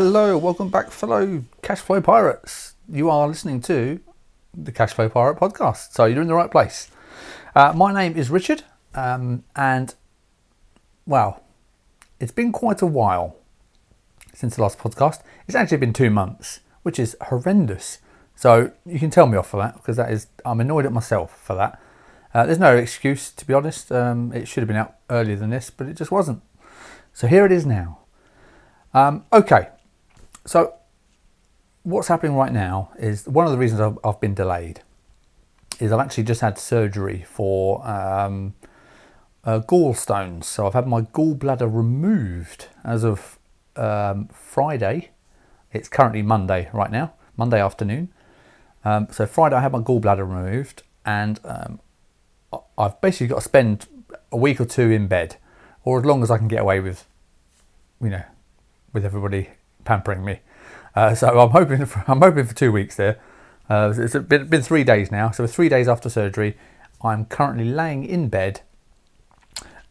Hello, welcome back, fellow Cashflow Pirates. You are listening to the Cashflow Pirate podcast, so you're in the right place. Uh, my name is Richard, um, and well, it's been quite a while since the last podcast. It's actually been two months, which is horrendous. So you can tell me off for that because that is I'm annoyed at myself for that. Uh, there's no excuse to be honest. Um, it should have been out earlier than this, but it just wasn't. So here it is now. Um, okay, so what's happening right now is one of the reasons I've, I've been delayed is I've actually just had surgery for um, uh, gallstones. So I've had my gallbladder removed as of um, Friday. It's currently Monday right now, Monday afternoon. Um, so Friday I had my gallbladder removed, and um, I've basically got to spend a week or two in bed, or as long as I can get away with, you know, with everybody pampering me. Uh, so I'm hoping for, I'm hoping for two weeks there. Uh, it's been, been three days now. So three days after surgery, I'm currently laying in bed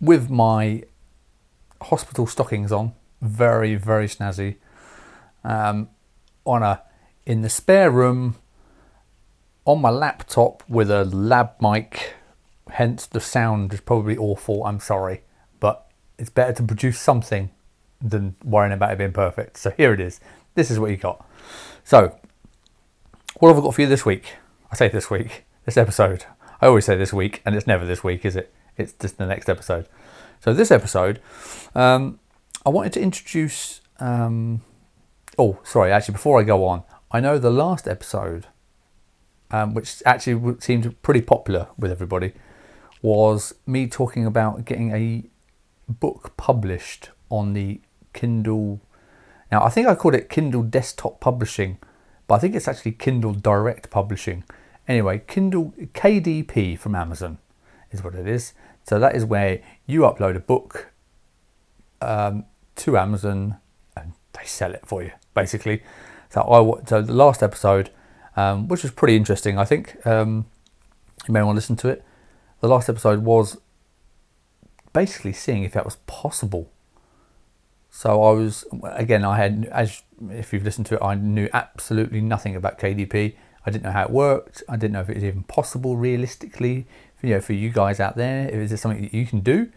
with my hospital stockings on, very very snazzy, um, on a in the spare room on my laptop with a lab mic. Hence the sound is probably awful. I'm sorry, but it's better to produce something than worrying about it being perfect. So here it is. This is what you got. So, what have I got for you this week? I say this week, this episode. I always say this week, and it's never this week, is it? It's just the next episode. So, this episode, um, I wanted to introduce. Um, oh, sorry, actually, before I go on, I know the last episode, um, which actually seemed pretty popular with everybody, was me talking about getting a book published on the Kindle. Now, I think I called it Kindle Desktop Publishing, but I think it's actually Kindle Direct Publishing. Anyway, Kindle KDP from Amazon is what it is. So that is where you upload a book um, to Amazon and they sell it for you, basically. So I so the last episode, um, which was pretty interesting, I think um, you may want to listen to it. The last episode was basically seeing if that was possible so I was again. I had as if you've listened to it, I knew absolutely nothing about KDP. I didn't know how it worked. I didn't know if it was even possible realistically. You know, for you guys out there, is it something that you can do?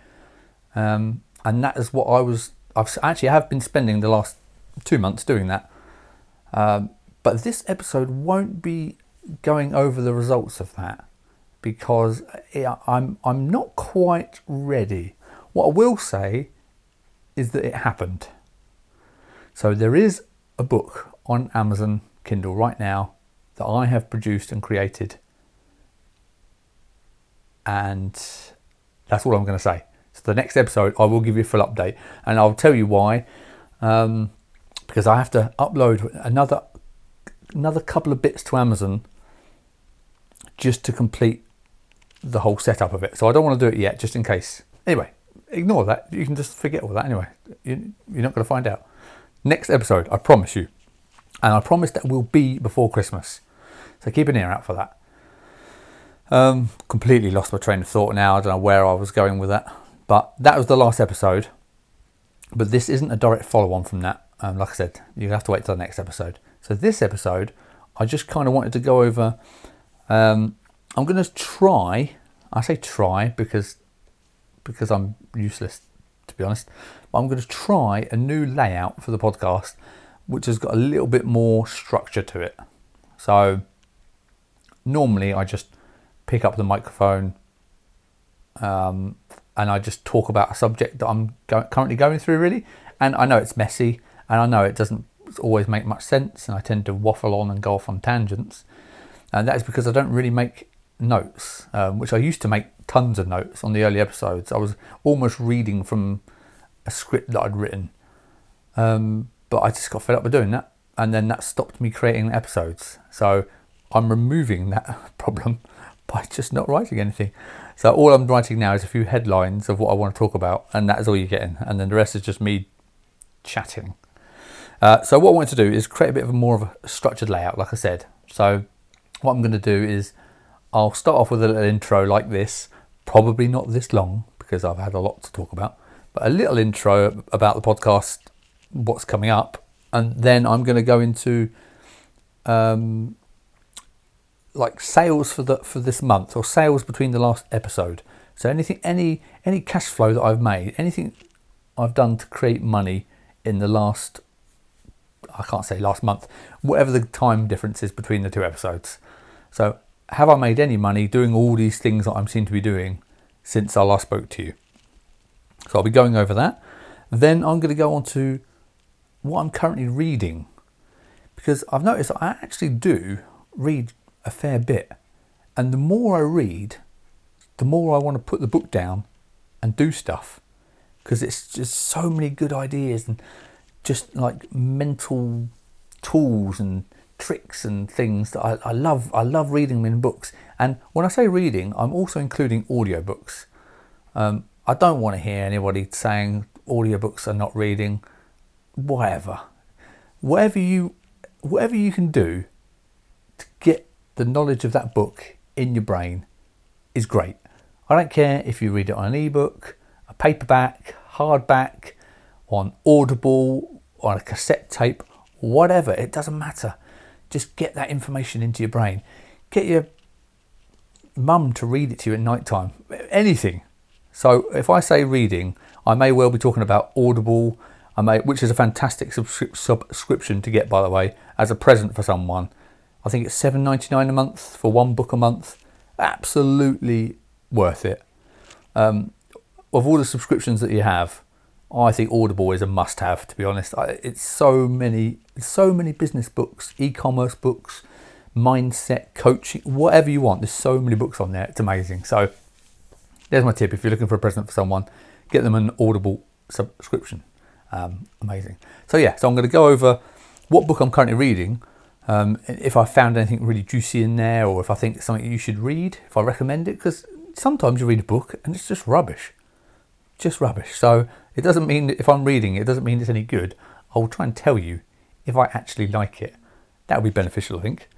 Um, and that is what I was. I've actually have been spending the last two months doing that. Um, but this episode won't be going over the results of that because I'm I'm not quite ready. What I will say is that it happened. So there is a book on Amazon Kindle right now that I have produced and created. And that's all I'm going to say. So the next episode, I will give you a full update, and I'll tell you why. Um, because I have to upload another another couple of bits to Amazon just to complete the whole setup of it. So I don't want to do it yet, just in case. Anyway, ignore that. You can just forget all that anyway. You, you're not going to find out. Next episode, I promise you. And I promise that will be before Christmas. So keep an ear out for that. Um, completely lost my train of thought now. I don't know where I was going with that. But that was the last episode. But this isn't a direct follow on from that. Um, like I said, you have to wait till the next episode. So this episode, I just kind of wanted to go over. Um, I'm going to try. I say try because because I'm useless, to be honest. But I'm going to try a new layout for the podcast, which has got a little bit more structure to it. So normally I just pick up the microphone um, and I just talk about a subject that I'm go- currently going through, really. And I know it's messy and I know it doesn't always make much sense, and I tend to waffle on and go off on tangents. And that is because I don't really make notes, um, which I used to make tons of notes on the early episodes. I was almost reading from a script that I'd written, um, but I just got fed up with doing that, and then that stopped me creating episodes. So I'm removing that problem by just not writing anything. So all I'm writing now is a few headlines of what I want to talk about, and that is all you're getting, and then the rest is just me chatting. Uh, so what I want to do is create a bit of a more of a structured layout, like I said. So what I'm going to do is I'll start off with a little intro like this, probably not this long because I've had a lot to talk about, but a little intro about the podcast, what's coming up, and then I'm going to go into um, like sales for the for this month or sales between the last episode. So anything, any any cash flow that I've made, anything I've done to create money in the last, I can't say last month, whatever the time difference is between the two episodes. So have I made any money doing all these things that I'm seen to be doing since I last spoke to you? So I'll be going over that. Then I'm going to go on to what I'm currently reading because I've noticed I actually do read a fair bit. And the more I read, the more I want to put the book down and do stuff because it's just so many good ideas and just like mental tools and tricks and things that I, I love. I love reading them in books. And when I say reading, I'm also including audiobooks. Um, I don't want to hear anybody saying audiobooks are not reading. Whatever, whatever you, whatever you can do to get the knowledge of that book in your brain is great. I don't care if you read it on an ebook, a paperback, hardback, on Audible, on a cassette tape, whatever, it doesn't matter. Just get that information into your brain. Get your mum to read it to you at night time. Anything. So if I say reading, I may well be talking about Audible, I may, which is a fantastic subscription to get, by the way, as a present for someone. I think it's seven ninety nine a month for one book a month. Absolutely worth it. Um, of all the subscriptions that you have, I think Audible is a must-have. To be honest, it's so many, so many business books, e-commerce books, mindset coaching, whatever you want. There's so many books on there. It's amazing. So there's my tip. If you're looking for a present for someone, get them an Audible subscription. Um, amazing. So yeah, so I'm going to go over what book I'm currently reading. Um, if I found anything really juicy in there, or if I think something you should read, if I recommend it, because sometimes you read a book and it's just rubbish just rubbish. So it doesn't mean if I'm reading it, doesn't mean it's any good. I will try and tell you if I actually like it. That would be beneficial, I think.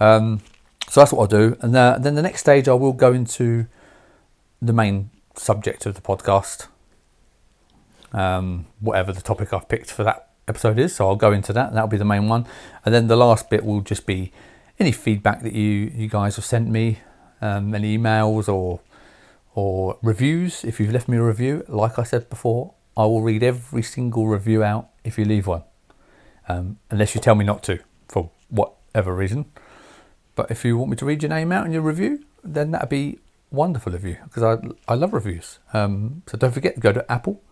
Um, so that's what I'll do. And uh, then the next stage, I will go into the main subject of the podcast, um, whatever the topic I've picked for that episode is. So I'll go into that, and that'll be the main one. And then the last bit will just be any feedback that you you guys have sent me, um, any emails or or reviews. If you've left me a review, like I said before, I will read every single review out if you leave one, um, unless you tell me not to for whatever reason. But if you want me to read your name out in your review, then that'd be wonderful of you because I, I love reviews. Um, so don't forget to go to Apple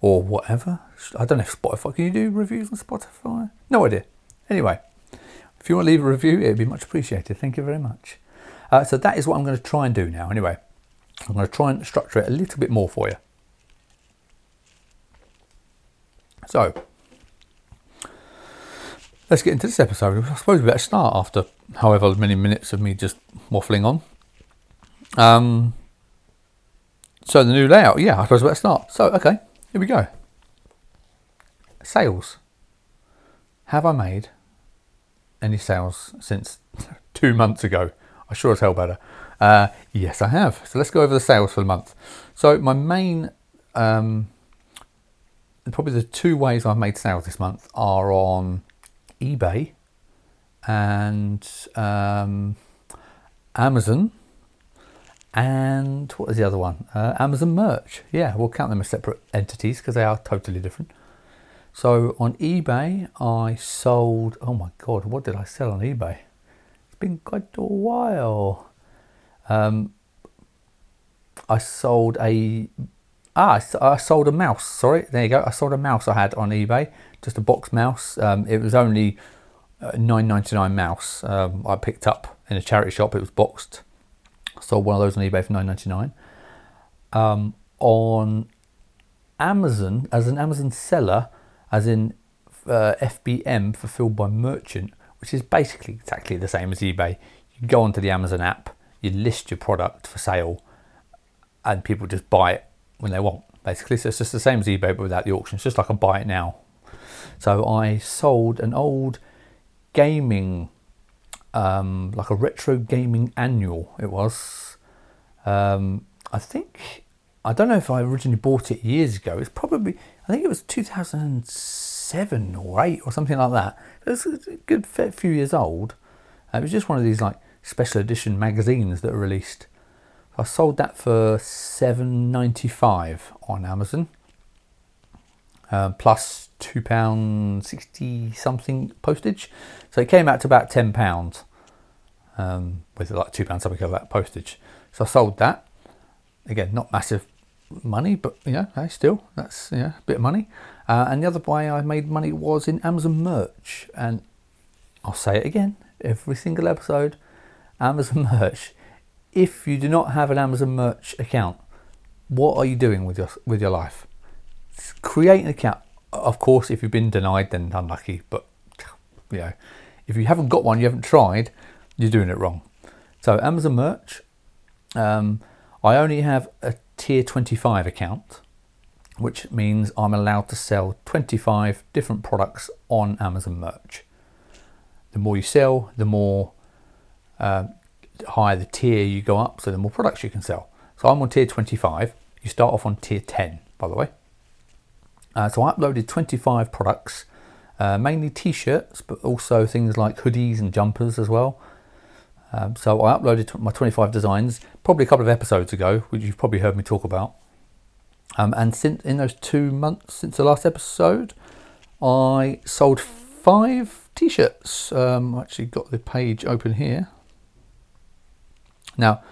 or whatever. I don't know if Spotify can you do reviews on Spotify? No idea. Anyway, if you want to leave a review, it'd be much appreciated. Thank you very much. Uh, so that is what I'm going to try and do now. Anyway. I'm going to try and structure it a little bit more for you. So, let's get into this episode. I suppose we better start after however many minutes of me just waffling on. Um, so the new layout, yeah, I suppose we better start. So, okay, here we go. Sales. Have I made any sales since two months ago? I sure as hell better. Uh, yes, I have. So let's go over the sales for the month. So my main, um, probably the two ways I've made sales this month are on eBay and um, Amazon. And what is the other one? Uh, Amazon merch. Yeah, we'll count them as separate entities because they are totally different. So on eBay, I sold. Oh my god, what did I sell on eBay? It's been quite a while. Um, I sold a ah I sold a mouse. Sorry, there you go. I sold a mouse I had on eBay, just a box mouse. Um, it was only uh, nine ninety nine mouse. Um, I picked up in a charity shop. It was boxed. sold one of those on eBay for nine ninety nine. Um, on Amazon as an Amazon seller, as in uh, FBM fulfilled by merchant, which is basically exactly the same as eBay. You go onto the Amazon app you list your product for sale and people just buy it when they want basically. So it's just the same as ebay but without the auction. It's just like a buy it now. So i sold an old gaming um, like a retro gaming annual it was. Um, i think i don't know if i originally bought it years ago. It's probably i think it was 2007 or eight or something like that. It was a good few years old. Uh, it was just one of these like special edition magazines that are released. I sold that for seven ninety five on Amazon, uh, plus two pound sixty something postage. So it came out to about ten pounds, um, with like two pounds something of that postage. So I sold that. Again, not massive money, but you know, hey, still that's yeah, a bit of money. Uh, and the other way I made money was in Amazon merch, and I'll say it again every single episode. Amazon merch. If you do not have an Amazon merch account, what are you doing with your with your life? Create an account. Of course, if you've been denied, then unlucky. But you know, if you haven't got one, you haven't tried, you're doing it wrong. So Amazon merch. Um, I only have a tier 25 account, which means I'm allowed to sell 25 different products on Amazon merch. The more you sell, the more uh, higher the tier you go up, so the more products you can sell. So I'm on tier 25. You start off on tier 10, by the way. Uh, so I uploaded 25 products, uh, mainly t-shirts, but also things like hoodies and jumpers as well. Um, so I uploaded my 25 designs probably a couple of episodes ago, which you've probably heard me talk about. Um, and since in those two months since the last episode, I sold five t-shirts. Um, I actually got the page open here. Now,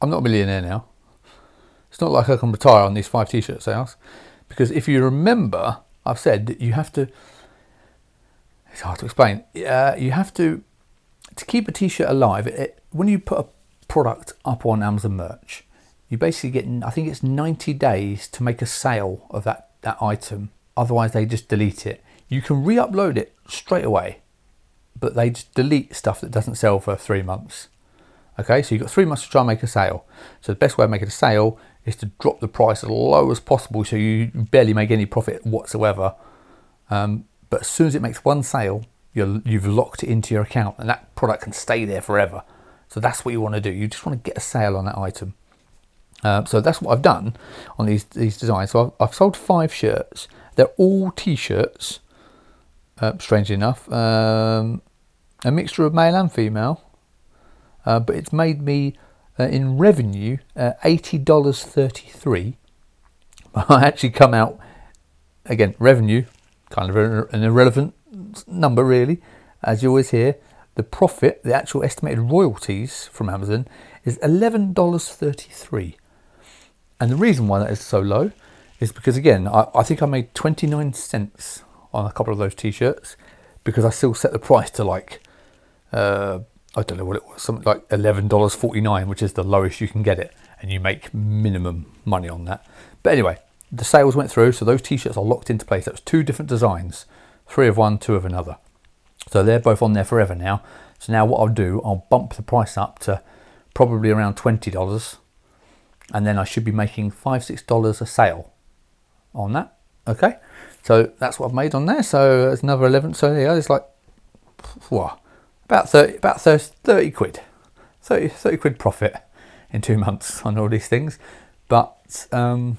I'm not a millionaire now. It's not like I can retire on these five t-shirt sales, because if you remember, I've said that you have to. It's hard to explain. Uh, you have to to keep a t-shirt alive, it, when you put a product up on Amazon merch, you basically get I think it's 90 days to make a sale of that that item. Otherwise, they just delete it. You can re-upload it straight away, but they just delete stuff that doesn't sell for three months. Okay, so you've got three months to try and make a sale. So the best way of making a sale is to drop the price as low as possible, so you barely make any profit whatsoever. Um, but as soon as it makes one sale, you have locked it into your account and that product can stay there forever. So that's what you want to do. You just want to get a sale on that item. Uh, so that's what I've done on these these designs. So I've, I've sold five shirts. They're all t-shirts. Uh, strangely enough, um, a mixture of male and female. Uh, but it's made me uh, in revenue uh, eighty dollars thirty three. I actually come out again revenue, kind of an irrelevant number really, as you always hear. The profit, the actual estimated royalties from Amazon, is $11.33. And the reason why that is so low is because, again, I, I think I made 29 cents on a couple of those t shirts because I still set the price to like, uh, I don't know what it was, something like $11.49, which is the lowest you can get it. And you make minimum money on that. But anyway, the sales went through, so those t shirts are locked into place. That was two different designs three of one, two of another. So they're both on there forever now. So now what I'll do, I'll bump the price up to probably around $20 and then I should be making five, six dollars a sale on that. Okay, so that's what I've made on there. So it's another 11. So yeah, it's like, what, about 30, about 30, 30 quid, 30, 30 quid profit in two months on all these things. But um,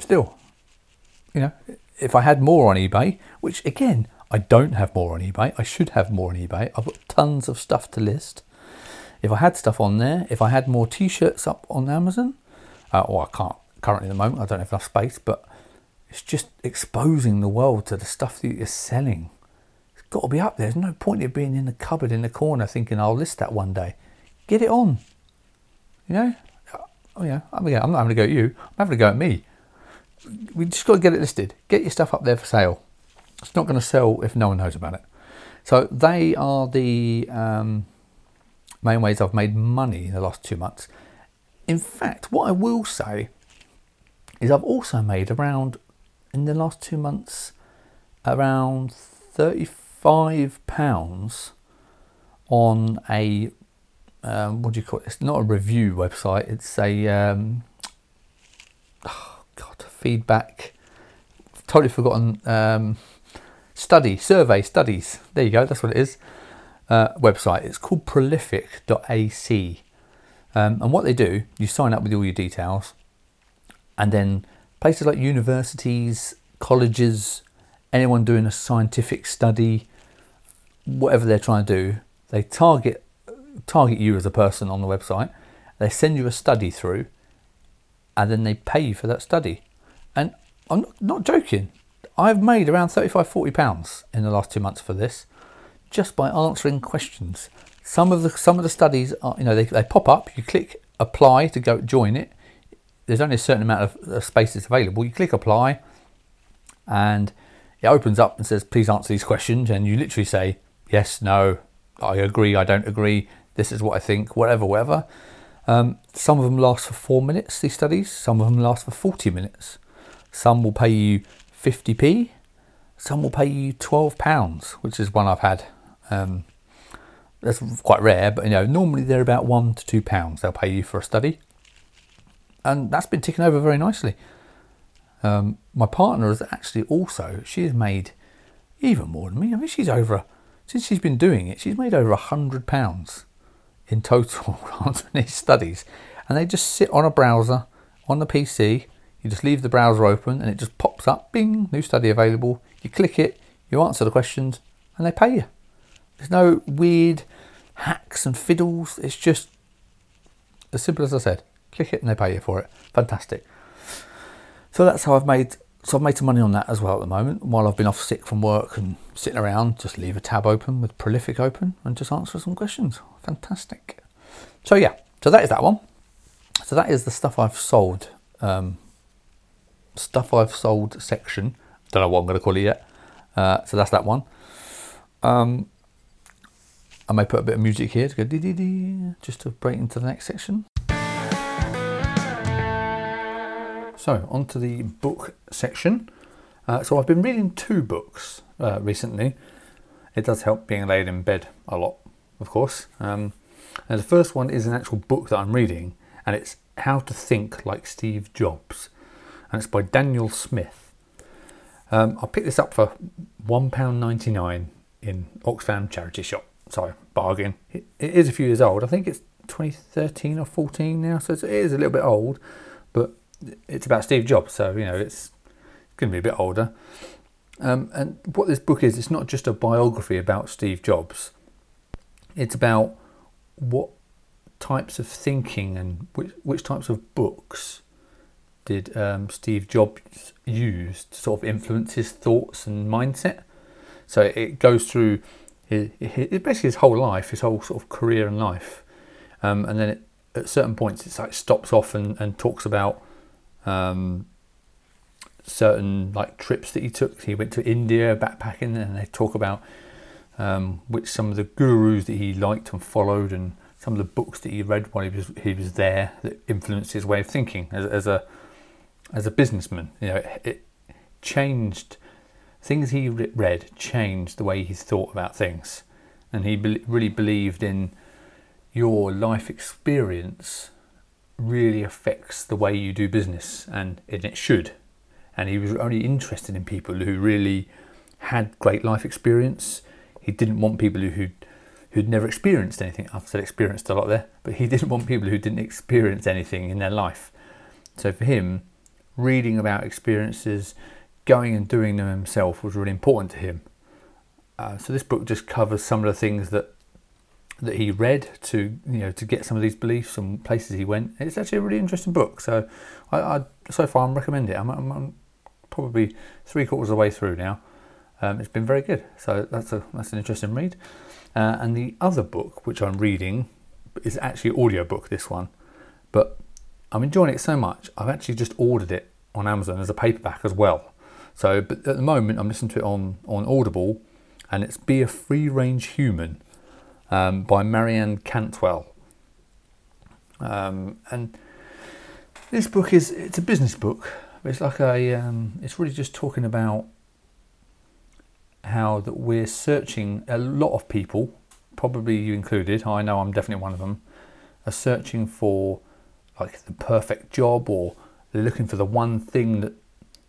still, you know, if I had more on eBay, which again, I don't have more on eBay, I should have more on eBay. I've got tons of stuff to list. If I had stuff on there, if I had more t shirts up on Amazon, uh, or I can't currently at the moment, I don't have enough space, but it's just exposing the world to the stuff that you're selling. Got to be up there. There's no point in being in the cupboard in the corner thinking I'll list that one day. Get it on. You know? Oh, yeah, I'm, I'm not having to go at you, I'm having to go at me we just got to get it listed. Get your stuff up there for sale. It's not going to sell if no one knows about it. So they are the um, main ways I've made money in the last two months. In fact, what I will say is I've also made around in the last two months around thirty-five pounds on a um, what do you call it? It's not a review website. It's a um, feedback. Totally forgotten. Um, study, survey, studies. There you go. That's what it is. Uh, website. It's called prolific.ac. Um, and what they do, you sign up with all your details, and then places like universities, colleges, anyone doing a scientific study, whatever they're trying to do, they target target you as a person on the website. They send you a study through, and then they pay you for that study. And I'm not, joking. I've made around 35, 40 pounds in the last two months for this, just by answering questions. Some of the some of the studies are, you know, they, they pop up. You click apply to go join it. There's only a certain amount of uh, space that's available. You click apply, and it opens up and says, "Please answer these questions." And you literally say yes, no, I agree, I don't agree. This is what I think, whatever, whatever. Um, some of them last for four minutes. These studies. Some of them last for forty minutes. Some will pay you 50p. Some will pay you 12 pounds, which is one I've had. Um, that's quite rare, but you know normally they're about one to two pounds. They'll pay you for a study, and that's been ticking over very nicely. Um, my partner has actually also she has made even more than me. I mean, she's over since she's been doing it. She's made over a hundred pounds in total on these studies, and they just sit on a browser on the PC you just leave the browser open and it just pops up, bing, new study available. You click it, you answer the questions, and they pay you. There's no weird hacks and fiddles. It's just as simple as I said. Click it and they pay you for it. Fantastic. So that's how I've made. So I've made some money on that as well at the moment. While I've been off sick from work and sitting around, just leave a tab open with Prolific open and just answer some questions. Fantastic. So yeah, so that is that one. So that is the stuff I've sold um, stuff I've sold section. Don't know what I'm going to call it yet. Uh, so that's that one. Um, I may put a bit of music here to go dee dee dee, just to break into the next section. So on to the book section. Uh, so I've been reading two books uh, recently. It does help being laid in bed a lot, of course. Um, and the first one is an actual book that I'm reading, and it's How to Think Like Steve Jobs and it's by Daniel Smith. Um, I picked this up for £1.99 in Oxfam charity shop. So, bargain. It, it is a few years old. I think it's 2013 or 14 now, so it is a little bit old, but it's about Steve Jobs, so you know it's going to be a bit older. Um, and what this book is, it's not just a biography about Steve Jobs. It's about what types of thinking and which, which types of books did um, Steve Jobs use to sort of influence his thoughts and mindset? So it goes through his, his basically his whole life, his whole sort of career and life, um, and then it, at certain points it's like stops off and, and talks about um, certain like trips that he took. He went to India backpacking, and they talk about um, which some of the gurus that he liked and followed, and some of the books that he read while he was he was there that influenced his way of thinking as, as a as a businessman. You know, it, it changed things he read changed the way he thought about things, and he be- really believed in your life experience really affects the way you do business, and, it should. And he was only interested in people who really had great life experience. He didn't want people who who'd never experienced anything. I've said experienced a lot there, but he didn't want people who didn't experience anything in their life. So for him, reading about experiences, going and doing them himself was really important to him. Uh, so this book just covers some of the things that that he read to you know to get some of these beliefs and places he went. It's actually a really interesting book. So I, I so far I'm recommend it. I'm, I'm, I'm, probably three quarters of the way through now. Um, it's been very good. So that's a that's an interesting read. Uh, and the other book which I'm reading is actually audio book. This one, but I'm enjoying it so much. I've actually just ordered it on Amazon as a paperback as well. So, but at the moment, I'm listening to it on on Audible, and it's "Be a Free Range Human" um, by Marianne Cantwell. Um, and this book is it's a business book. It's like a um, it's really just talking about how that we're searching. A lot of people, probably you included. I know I'm definitely one of them, are searching for like the perfect job or they're looking for the one thing that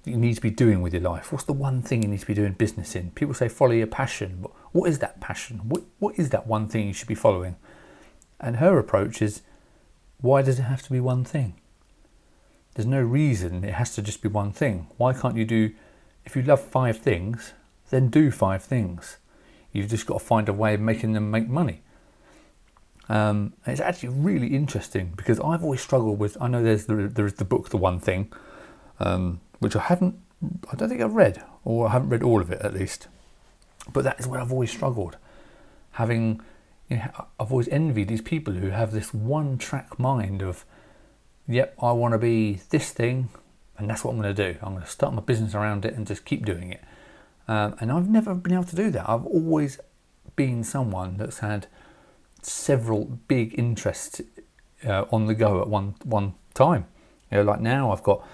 you need to be doing with your life. What's the one thing you need to be doing business in? People say follow your passion, but what is that passion? What, what is that one thing you should be following? And her approach is why does it have to be one thing? There's no reason it has to just be one thing. Why can't you do if you love five things, then do five things. You've just got to find a way of making them make money. Um, it's actually really interesting because I've always struggled with. I know there's the, there's the book, The One Thing, um, which I haven't. I don't think I've read, or I haven't read all of it at least. But that is where I've always struggled, having. You know, I've always envied these people who have this one-track mind of, "Yep, I want to be this thing, and that's what I'm going to do. I'm going to start my business around it and just keep doing it." Um, and I've never been able to do that. I've always been someone that's had several big interests uh, on the go at one one time. You know, like now I've got,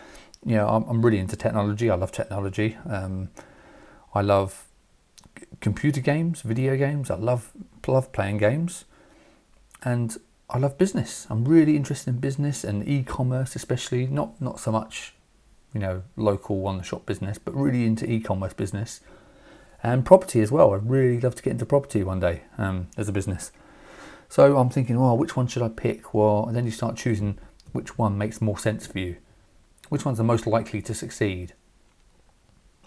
you know, I'm, I'm really into technology. I love technology. Um, I love computer games, video games. I love love playing games, and I love business. I'm really interested in business and e-commerce, especially not not so much you know, local one shop business, but really into e-commerce business and property as well. I'd really love to get into property one day um, as a business. So I'm thinking, well, which one should I pick? Well, and then you start choosing which one makes more sense for you, which one's the most likely to succeed,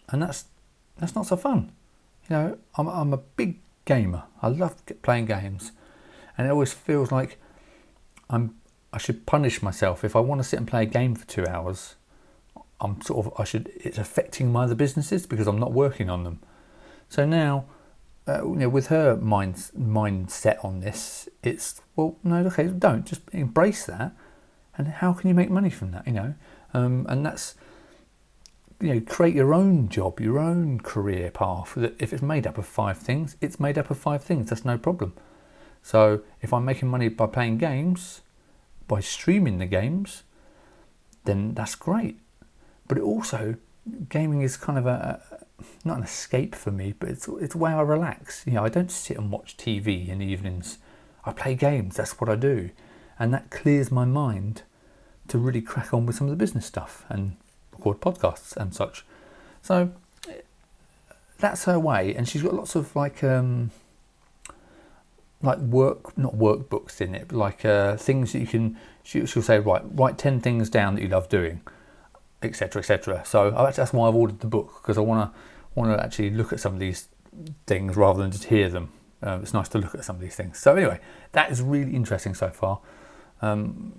and that's that's not so fun. You know, I'm I'm a big gamer. I love playing games, and it always feels like I'm I should punish myself if I want to sit and play a game for two hours. I'm sort of I should it's affecting my other businesses because I'm not working on them. So now, uh, you know, with her mind mindset on this, it's well, no, okay, don't just embrace that, and how can you make money from that? You know, um, and that's you know, create your own job, your own career path. If it's made up of five things, it's made up of five things. That's no problem. So if I'm making money by playing games, by streaming the games, then that's great but it also gaming is kind of a, a not an escape for me, but it's it's where I relax. You know, I don't sit and watch TV in the evenings. I play games. That's what I do, and that clears my mind to really crack on with some of the business stuff and record podcasts and such. So that's her way, and she's got lots of like um, like work, not workbooks in it, but like uh, things that you can. She, she'll say, right, write ten things down that you love doing etc., etc. So that's why I've ordered the book because I want to want to actually look at some of these things rather than just hear them. Um, it's nice to look at some of these things. So anyway, that is really interesting so far. Um,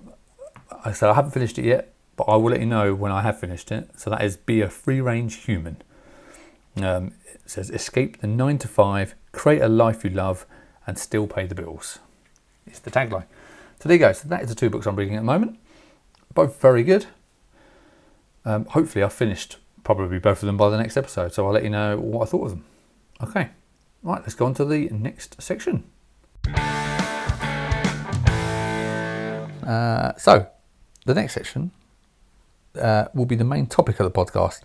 I said I haven't finished it yet, but I will let you know when I have finished it. So that is be a free range human. Um, it says escape the nine to five, create a life you love, and still pay the bills. It's the tagline. So there you go. So that is the two books I'm reading at the moment. Both very good. Um, hopefully, I've finished probably both of them by the next episode, so I'll let you know what I thought of them. Okay, right, let's go on to the next section. Uh, so, the next section uh, will be the main topic of the podcast.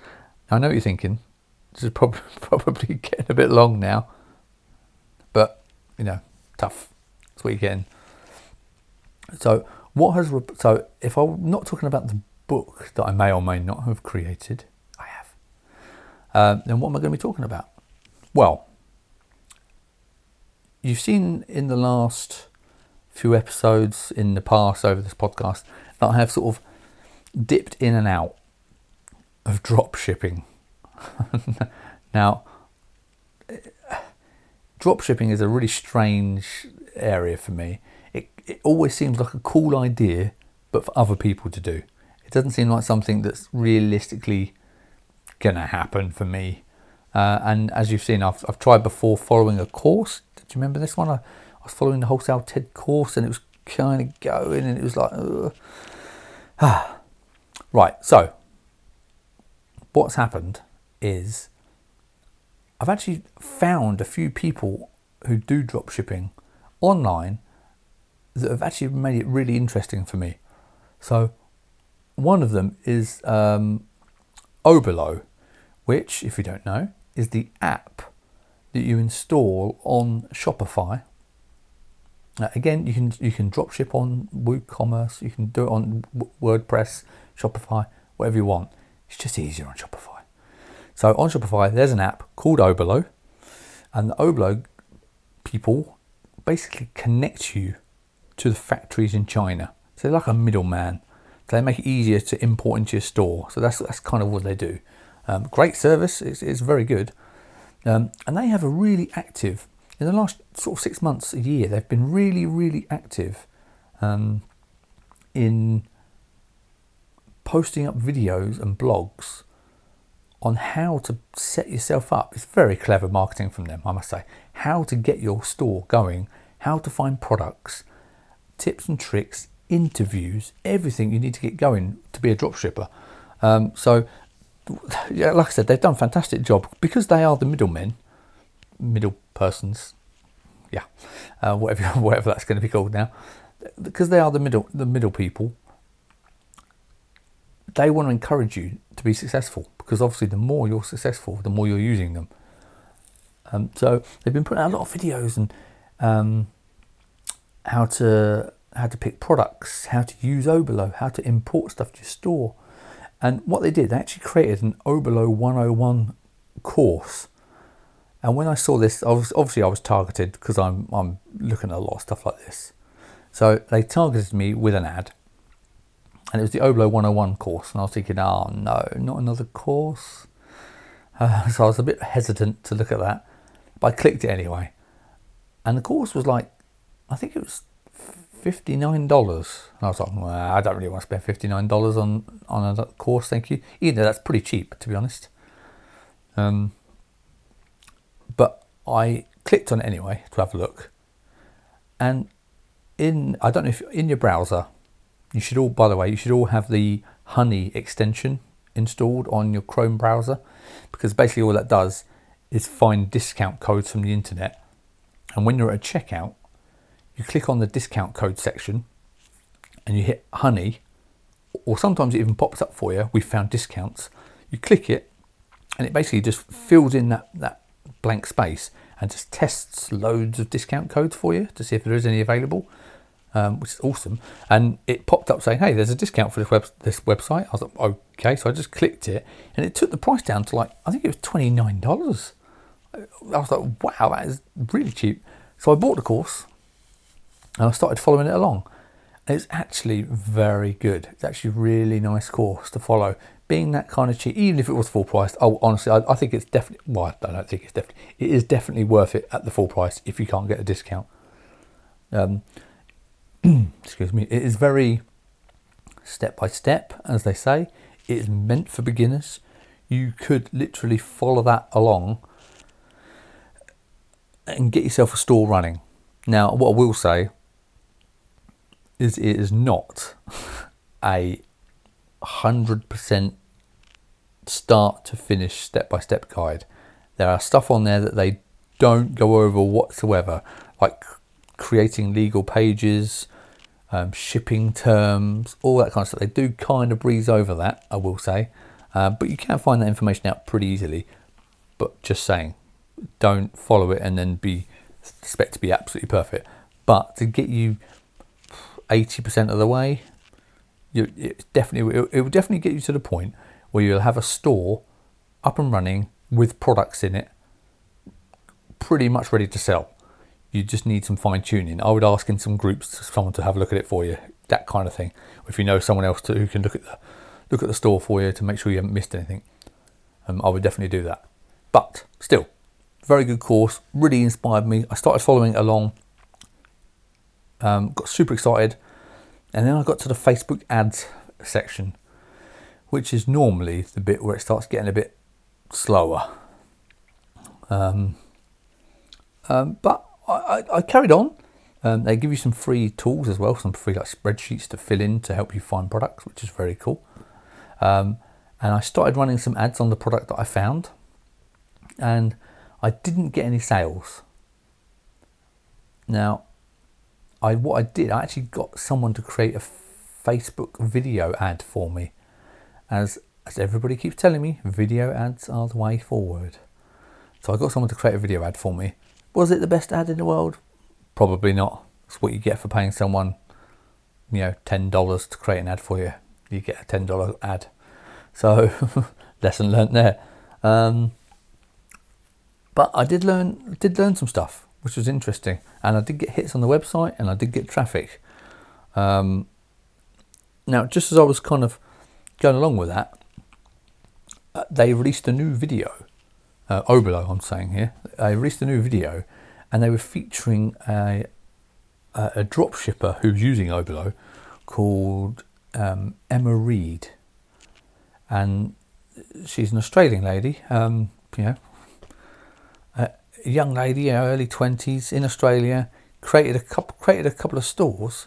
I know what you're thinking. This is probably, probably getting a bit long now, but you know, tough. That's what you're getting. So, what has so if I'm not talking about the book that I may or may not have created, I have. Uh, then what am I going to be talking about? Well, you've seen in the last few episodes in the past over this podcast that I have sort of dipped in and out of drop shipping. now, drop shipping is a really strange area for me. It, it always seems like a cool idea, but for other people to do. It doesn't seem like something that's realistically going to happen for me. Uh, and as you've seen, I've, I've tried before following a course. Did you remember this one? I, I was following the Wholesale TED course and it was kind of going and it was like, ah. right. So, what's happened is I've actually found a few people who do drop shipping online that have actually made it really interesting for me. So, one of them is um, Oberlo, which, if you don't know, is the app that you install on Shopify. Again, you can you can drop ship on WooCommerce, you can do it on WordPress, Shopify, whatever you want. It's just easier on Shopify. So on Shopify, there's an app called Oberlo, and the Oberlo people basically connect you to the factories in China. So they're like a middleman they make it easier to import into your store. So that's that's kind of what they do. Um, great service, it's, it's very good. Um, and they have a really active, in the last sort of six months, a year, they've been really, really active um, in posting up videos and blogs on how to set yourself up. It's very clever marketing from them, I must say. How to get your store going, how to find products, tips and tricks, interviews, everything you need to get going to be a dropshipper. Um, so, yeah, like I said, they've done a fantastic job because they are the middlemen, middle persons, yeah, uh, whatever whatever that's going to be called now, because they are the middle the middle people. They want to encourage you to be successful because obviously the more you're successful, the more you're using them. Um, so they've been putting out a lot of videos and um, how to how to pick products, how to use Oberlo, how to import stuff to your store. And what they did, they actually created an Oberlo 101 course. And when I saw this, I was, obviously I was targeted because I'm I'm looking at a lot of stuff like this. So they targeted me with an ad and it was the Oberlo 101 course, and I was thinking, oh no, not another course. Uh, so I was a bit hesitant to look at that, but I clicked it anyway, and the course was like, I think it was fifty nine dollars. And I was like, well, I don't really want to spend fifty nine dollars on on a course, thank you. Even though that's pretty cheap, to be honest. Um, I clicked on it anyway to have a look, and in I don't know if in your browser you should all, by the way, you should all have the Honey extension installed on your Chrome browser because basically all that does is find discount codes from the internet. And when you're at a checkout, you click on the discount code section and you hit Honey, or sometimes it even pops up for you. We found discounts. You click it, and it basically just fills in that, that blank space and just tests loads of discount codes for you to see if there is any available um, which is awesome. And it popped up saying, "Hey, there's a discount for this web this website." I was like, "Okay," so I just clicked it, and it took the price down to like I think it was twenty nine dollars. I was like, "Wow, that is really cheap." So I bought the course, and I started following it along. And it's actually very good. It's actually a really nice course to follow. Being that kind of cheap, even if it was full price, oh, honestly, I, I think it's definitely. Well, I don't think it's definitely. It is definitely worth it at the full price if you can't get a discount. Um, excuse me, it is very step by step, as they say. It is meant for beginners. You could literally follow that along and get yourself a store running. Now, what I will say is it is not a 100% start to finish step by step guide. There are stuff on there that they don't go over whatsoever, like creating legal pages, um, shipping terms, all that kind of stuff. They do kind of breeze over that, I will say, uh, but you can find that information out pretty easily. But just saying, don't follow it and then be expect to be absolutely perfect. But to get you eighty percent of the way, you it definitely it, it will definitely get you to the point where you'll have a store up and running with products in it, pretty much ready to sell you just need some fine tuning. I would ask in some groups someone to have a look at it for you, that kind of thing. If you know someone else to, who can look at the look at the store for you to make sure you haven't missed anything, um, I would definitely do that. But still, very good course. Really inspired me. I started following along. Um, got super excited, and then I got to the Facebook ads section, which is normally the bit where it starts getting a bit slower. Um, um, but I, I, carried on. Um, they give you some free tools as well, some free like spreadsheets to fill in to help you find products, which is very cool. Um, and I started running some ads on the product that I found, and I didn't get any sales. Now, I what I did, I actually got someone to create a Facebook video ad for me, as as everybody keeps telling me, video ads are the way forward. So I got someone to create a video ad for me, was it the best ad in the world? Probably not. It's what you get for paying someone, you know, ten dollars to create an ad for you. You get a ten dollar ad. So lesson learnt there. Um, but I did learn did learn some stuff, which was interesting, and I did get hits on the website, and I did get traffic. Um, now, just as I was kind of going along with that, uh, they released a new video. Uh, Oberlo, I'm saying here. They released a new video, and they were featuring a a, a drop shipper who's using Oberlo called um, Emma Reed, and she's an Australian lady. Um, you know, young lady, you know, early twenties in Australia, created a couple created a couple of stores,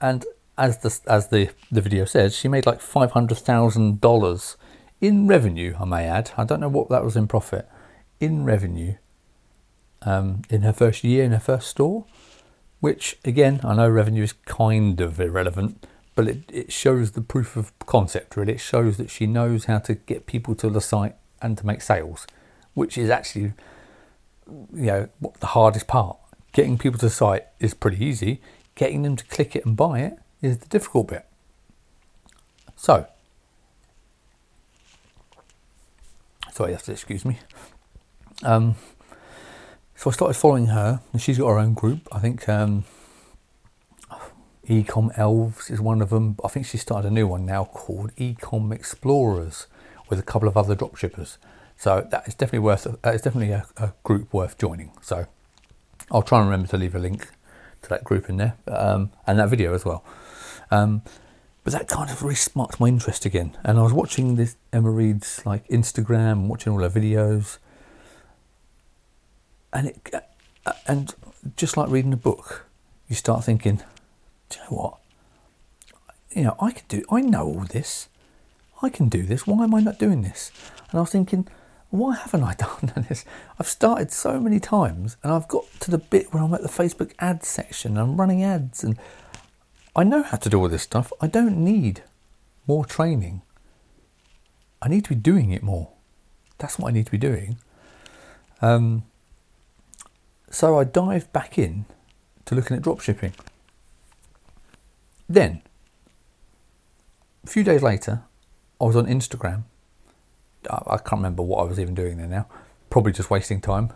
and as the as the the video says, she made like five hundred thousand dollars in revenue. I may add. I don't know what that was in profit. In revenue. Um, in her first year in her first store, which again I know revenue is kind of irrelevant, but it, it shows the proof of concept. Really, it shows that she knows how to get people to the site and to make sales, which is actually you know what the hardest part. Getting people to site is pretty easy. Getting them to click it and buy it is the difficult bit. So, sorry, you have to excuse me. Um, so I started following her, and she's got her own group. I think um, Ecom Elves is one of them. I think she started a new one now called Ecom Explorers with a couple of other dropshippers. So that is definitely worth. That is definitely a, a, group worth joining. So I'll try and remember to leave a link to that group in there um, and that video as well. Um, but that kind of really sparked my interest again. And I was watching this Emma Reed's like Instagram, watching all her videos, and it uh, and just like reading a book, you start thinking, do you know what? You know, I can do. I know all this. I can do this. Why am I not doing this? And I was thinking, why haven't I done this? I've started so many times, and I've got to the bit where I'm at the Facebook ads section. And I'm running ads, and I know how to do all this stuff. I don't need more training. I need to be doing it more. That's what I need to be doing. Um, so I dived back in to looking at dropshipping. Then, a few days later, I was on Instagram. I can't remember what I was even doing there now. Probably just wasting time.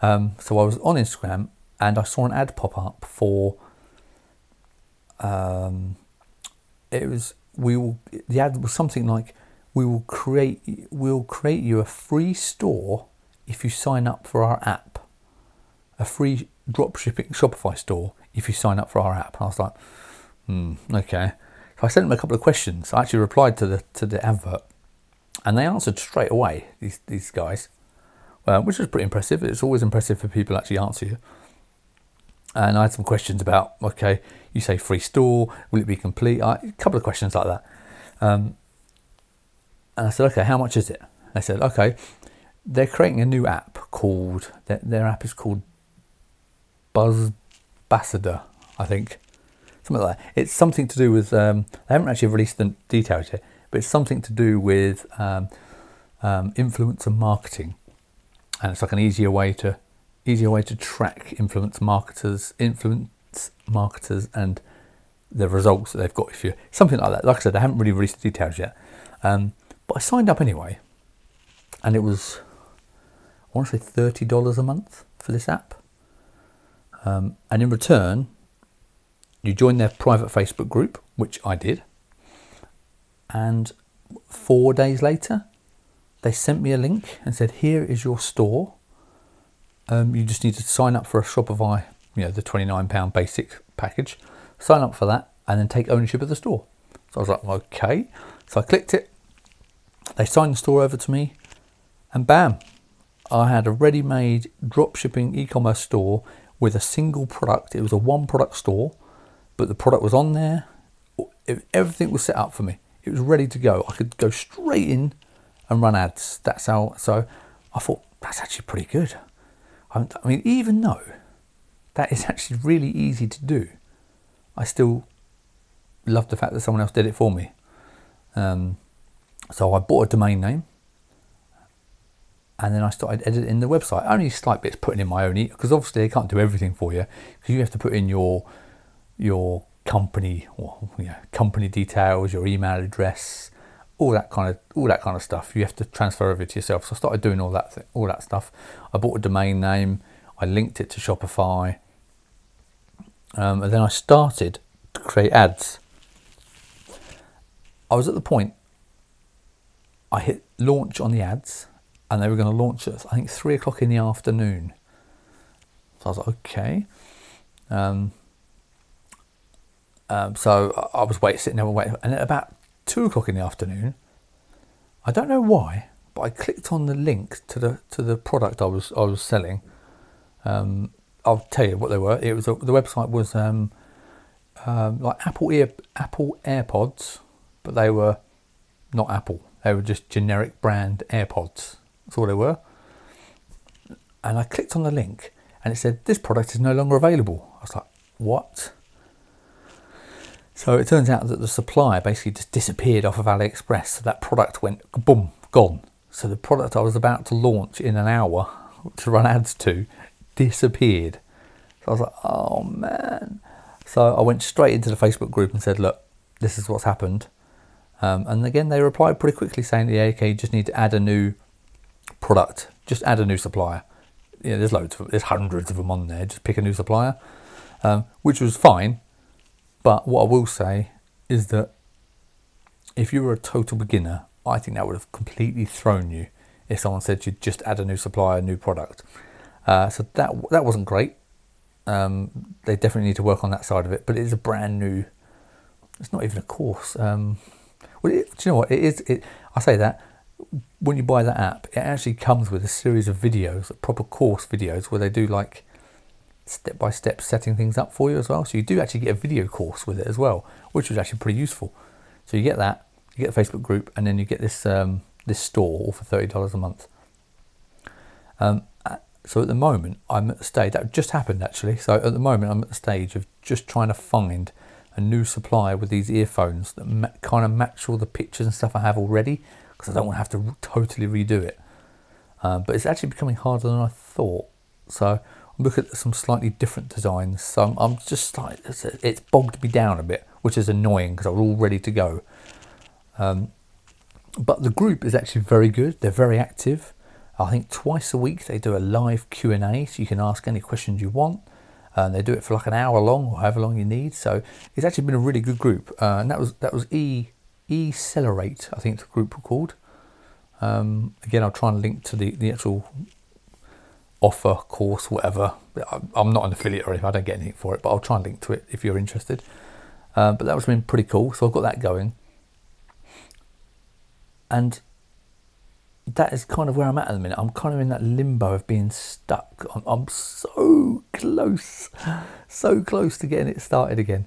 Um, so I was on Instagram and I saw an ad pop up for um, it was we will the ad was something like we will create we'll create you a free store if you sign up for our app. A free dropshipping shopify store if you sign up for our app. And i was like hmm okay. So i sent them a couple of questions. I actually replied to the to the advert and they answered straight away these these guys uh, which was pretty impressive it's always impressive for people actually answer you and I had some questions about okay, you say free store, will it be complete? I, a couple of questions like that. Um, and I said, okay, how much is it? They said, okay, they're creating a new app called their, their app is called Buzz Ambassador, I think, something like that. It's something to do with um, they haven't actually released the details yet, but it's something to do with um, um, influencer marketing, and it's like an easier way to easier way to track influence marketers, influence marketers, and the results that they've got. If you something like that, like I said, I haven't really released the details yet, um, but I signed up anyway, and it was I want to say thirty dollars a month for this app, um, and in return, you join their private Facebook group, which I did, and four days later, they sent me a link and said, "Here is your store." Um, you just need to sign up for a Shopify, you know, the £29 basic package. Sign up for that and then take ownership of the store. So I was like, okay. So I clicked it. They signed the store over to me, and bam, I had a ready made drop shipping e commerce store with a single product. It was a one product store, but the product was on there. Everything was set up for me. It was ready to go. I could go straight in and run ads. That's how. So I thought that's actually pretty good. I mean, even though that is actually really easy to do, I still love the fact that someone else did it for me. Um, so I bought a domain name and then I started editing the website. Only slight bits putting in my own because obviously they can't do everything for you because you have to put in your your company or you know, company details, your email address, all that kind of all that kind of stuff. You have to transfer over to yourself. So I started doing all that all that stuff. I bought a domain name. I linked it to Shopify, um, and then I started to create ads. I was at the point. I hit launch on the ads, and they were going to launch at I think three o'clock in the afternoon. So I was like, okay. Um, um, so I was waiting, sitting there waiting, and at about two o'clock in the afternoon, I don't know why, but I clicked on the link to the to the product I was I was selling. Um, I'll tell you what they were. It was a, the website was um, um, like Apple ear Apple AirPods, but they were not Apple. They were just generic brand AirPods. That's all they were. And I clicked on the link, and it said this product is no longer available. I was like, what? So it turns out that the supplier basically just disappeared off of AliExpress. So that product went boom, gone. So the product I was about to launch in an hour to run ads to disappeared. So I was like, oh man. So I went straight into the Facebook group and said, look, this is what's happened. Um, and again, they replied pretty quickly saying, yeah, okay, you just need to add a new product, just add a new supplier. Yeah, there's loads of, there's hundreds of them on there. Just pick a new supplier, um, which was fine but what I will say is that if you were a total beginner, I think that would have completely thrown you if someone said you'd just add a new supplier, a new product. Uh, so that that wasn't great. Um, they definitely need to work on that side of it. But it is a brand new. It's not even a course. Um, well, it, do you know what it is? It, I say that when you buy that app, it actually comes with a series of videos, proper course videos, where they do like step by step setting things up for you as well. So you do actually get a video course with it as well, which was actually pretty useful. So you get that, you get the Facebook group, and then you get this um, this store all for thirty dollars a month. Um, uh, so at the moment, I'm at the stage that just happened actually. So at the moment, I'm at the stage of just trying to find a new supplier with these earphones that ma- kind of match all the pictures and stuff I have already, because I don't want to have to totally redo it. Um, but it's actually becoming harder than I thought. So look at some slightly different designs. So I'm, I'm just like, it's, it's, bogged me down a bit, which is annoying because I was all ready to go. Um, but the group is actually very good. They're very active. I think twice a week they do a live Q and A, so you can ask any questions you want. And they do it for like an hour long or however long you need. So it's actually been a really good group. Uh, and that was that was E Ecelerate, I think the group were called. Um, again, I'll try and link to the, the actual offer, course, whatever. I'm not an affiliate or anything, I don't get anything for it, but I'll try and link to it if you're interested. Um, but that was been pretty cool, so I've got that going. And that is kind of where I'm at at the minute. I'm kind of in that limbo of being stuck. I'm, I'm so close, so close to getting it started again.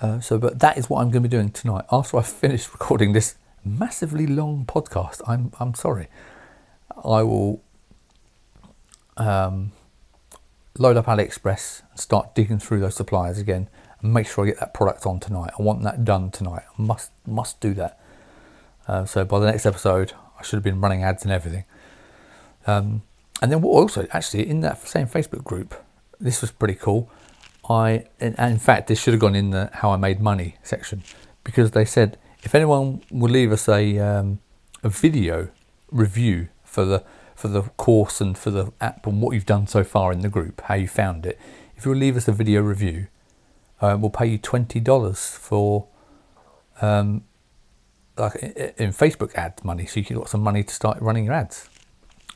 Uh, so, but that is what I'm going to be doing tonight. After I finish recording this massively long podcast, I'm I'm sorry. I will um, load up AliExpress and start digging through those suppliers again and make sure I get that product on tonight. I want that done tonight. I must must do that. Uh, so by the next episode, I should have been running ads and everything. Um, and then also actually in that same Facebook group, this was pretty cool. I and in fact this should have gone in the how I made money section because they said if anyone would leave us a um, a video review for the for the course and for the app and what you've done so far in the group, how you found it. If you'll leave us a video review, uh, we'll pay you twenty dollars for um, like in Facebook ad money, so you can get some money to start running your ads.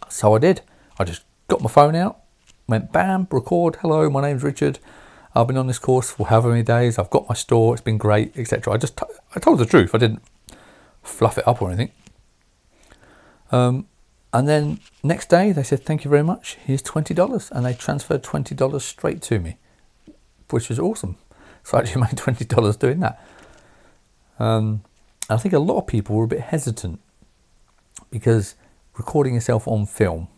So I did. I just got my phone out, went bam, record. Hello, my name's Richard. I've been on this course for however many days. I've got my store. It's been great, etc. I just t- I told the truth. I didn't fluff it up or anything. Um, and then next day they said, Thank you very much. Here's $20. And they transferred $20 straight to me, which was awesome. So I actually made $20 doing that. Um, I think a lot of people were a bit hesitant because recording yourself on film,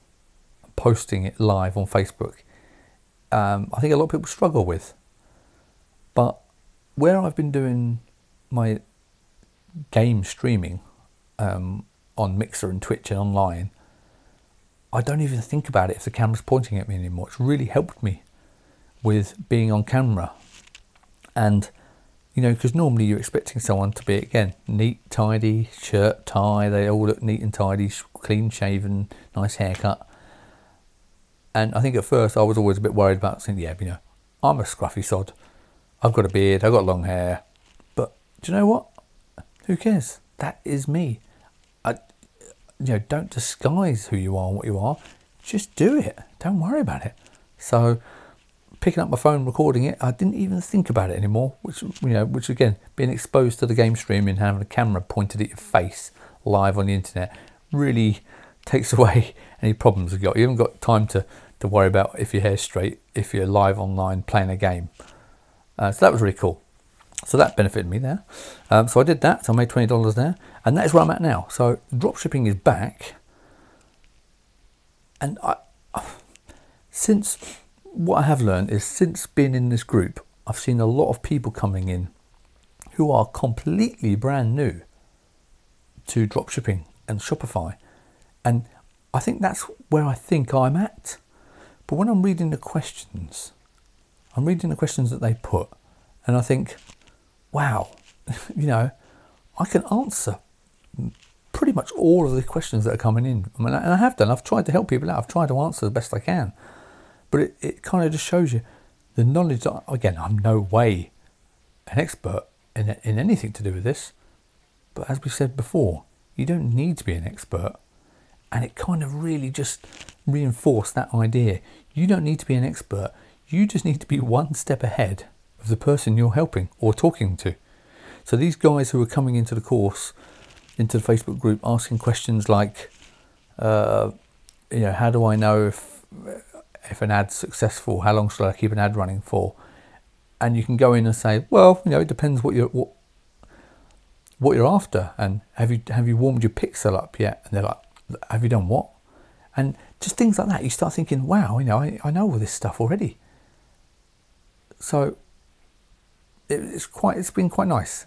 posting it live on Facebook, um, I think a lot of people struggle with. But where I've been doing my game streaming um, on Mixer and Twitch and online, I don't even think about it if the camera's pointing at me anymore. It's really helped me with being on camera. And, you know, because normally you're expecting someone to be, again, neat, tidy, shirt, tie, they all look neat and tidy, clean shaven, nice haircut. And I think at first I was always a bit worried about saying, yeah, you know, I'm a scruffy sod. I've got a beard, I've got long hair. But do you know what? Who cares? That is me. You know, don't disguise who you are and what you are. Just do it. Don't worry about it. So, picking up my phone, recording it, I didn't even think about it anymore. Which you know, which again, being exposed to the game streaming, having a camera pointed at your face live on the internet, really takes away any problems you've got. You haven't got time to to worry about if your hair's straight, if you're live online playing a game. Uh, so that was really cool. So that benefited me there. Um, so I did that. So I made twenty dollars there, and that is where I'm at now. So drop shipping is back, and I since what I have learned is since being in this group, I've seen a lot of people coming in who are completely brand new to drop shipping and Shopify, and I think that's where I think I'm at. But when I'm reading the questions, I'm reading the questions that they put, and I think, wow, you know, I can answer pretty much all of the questions that are coming in. I mean, and I have done. I've tried to help people out. I've tried to answer the best I can. But it, it kind of just shows you the knowledge that, again, I'm no way an expert in, in anything to do with this. But as we said before, you don't need to be an expert. And it kind of really just reinforced that idea. You don't need to be an expert. You just need to be one step ahead of the person you're helping or talking to. So these guys who are coming into the course, into the Facebook group, asking questions like, uh, you know, how do I know if if an ad's successful? How long should I keep an ad running for? And you can go in and say, well, you know, it depends what you're what, what you're after, and have you have you warmed your pixel up yet? And they're like, have you done what? And just things like that. You start thinking, wow, you know, I, I know all this stuff already. So it's quite it's been quite nice,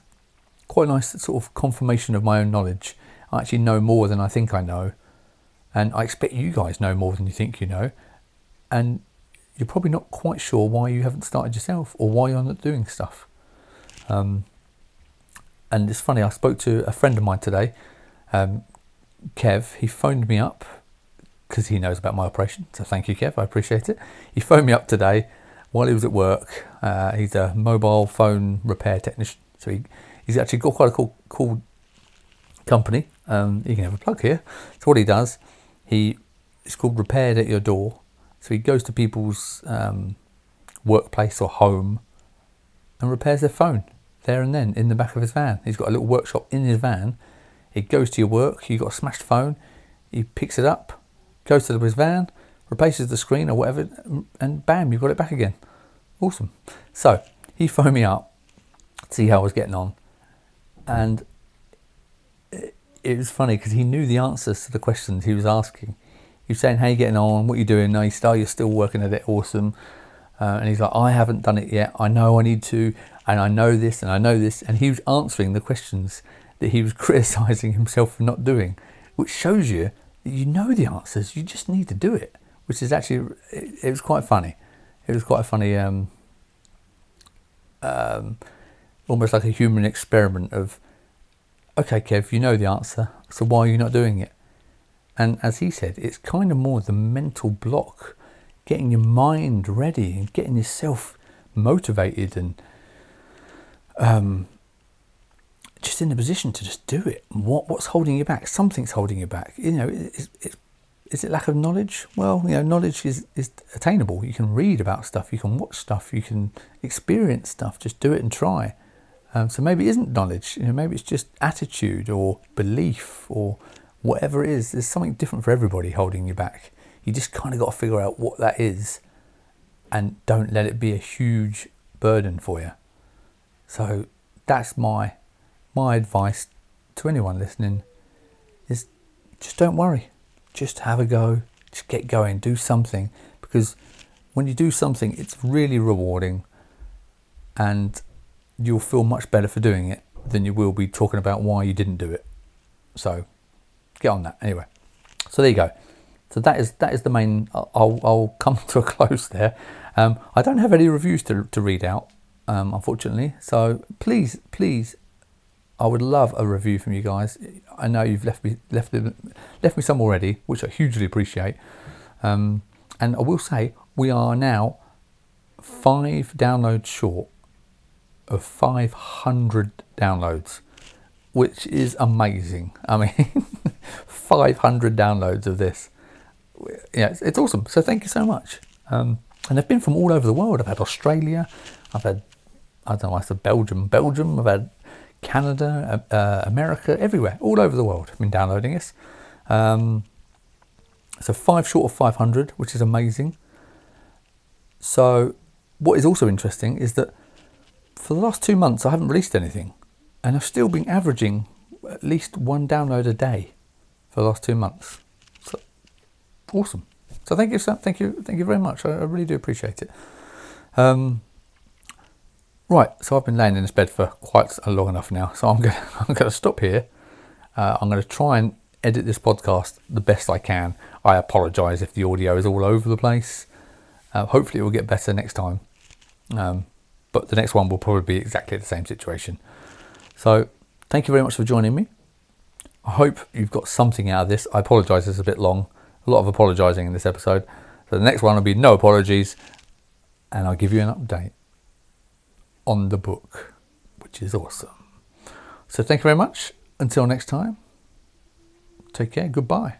quite nice sort of confirmation of my own knowledge. I actually know more than I think I know, and I expect you guys know more than you think you know, and you're probably not quite sure why you haven't started yourself or why you're not doing stuff. Um, and it's funny, I spoke to a friend of mine today, um, Kev. He phoned me up because he knows about my operation. So thank you, Kev. I appreciate it. He phoned me up today while he was at work. Uh, he's a mobile phone repair technician. So he, he's actually got quite a cool, cool company. Um, you can have a plug here. So what he does, he it's called Repaired at Your Door. So he goes to people's um, workplace or home and repairs their phone there and then in the back of his van. He's got a little workshop in his van. He goes to your work. You've got a smashed phone. He picks it up, goes to his van, replaces the screen or whatever, and bam, you've got it back again. Awesome. So he phoned me up to see how I was getting on, and it, it was funny because he knew the answers to the questions he was asking. He was saying, "How you getting on? What you doing?" You still you're still working at it. Awesome. Uh, and he's like, "I haven't done it yet. I know I need to, and I know this, and I know this." And he was answering the questions that he was criticizing himself for not doing, which shows you that you know the answers. You just need to do it which is actually it, it was quite funny. It was quite a funny, um, um, almost like a human experiment of, okay, Kev, you know the answer, so why are you not doing it? And as he said, it's kind of more the mental block, getting your mind ready and getting yourself motivated and um, just in a position to just do it. What what's holding you back? Something's holding you back. You know, it's, it's is it lack of knowledge? Well, you know, knowledge is, is attainable. You can read about stuff, you can watch stuff, you can experience stuff. Just do it and try. Um, so maybe it isn't knowledge. You know, maybe it's just attitude or belief or whatever it is. There's something different for everybody holding you back. You just kind of got to figure out what that is, and don't let it be a huge burden for you. So that's my my advice to anyone listening: is just don't worry just have a go, just get going, do something. Because when you do something, it's really rewarding and you'll feel much better for doing it than you will be talking about why you didn't do it. So get on that anyway. So there you go. So that is that is the main. I'll, I'll come to a close there. Um, I don't have any reviews to, to read out, um, unfortunately. So please, please I would love a review from you guys. I know you've left me left left me some already, which I hugely appreciate. Um, and I will say we are now five downloads short of 500 downloads, which is amazing. I mean, 500 downloads of this. Yeah, it's, it's awesome. So thank you so much. Um, and they've been from all over the world. I've had Australia, I've had, I don't know, I said Belgium, Belgium, I've had Canada, uh, uh, America, everywhere, all over the world. I've been downloading this. Um, so five short of 500, which is amazing. So, what is also interesting is that for the last two months, I haven't released anything, and I've still been averaging at least one download a day for the last two months. So, awesome. So thank you, thank you, thank you very much. I, I really do appreciate it. Um, right, so I've been laying in this bed for quite long enough now, so I'm gonna I'm gonna stop here. Uh, I'm gonna try and edit this podcast the best I can. I apologise if the audio is all over the place. Uh, hopefully, it will get better next time. Um, but the next one will probably be exactly the same situation. So, thank you very much for joining me. I hope you've got something out of this. I apologise, it's a bit long a lot of apologising in this episode. So the next one will be no apologies, and I'll give you an update on the book, which is awesome. So thank you very much. Until next time, take care. Goodbye.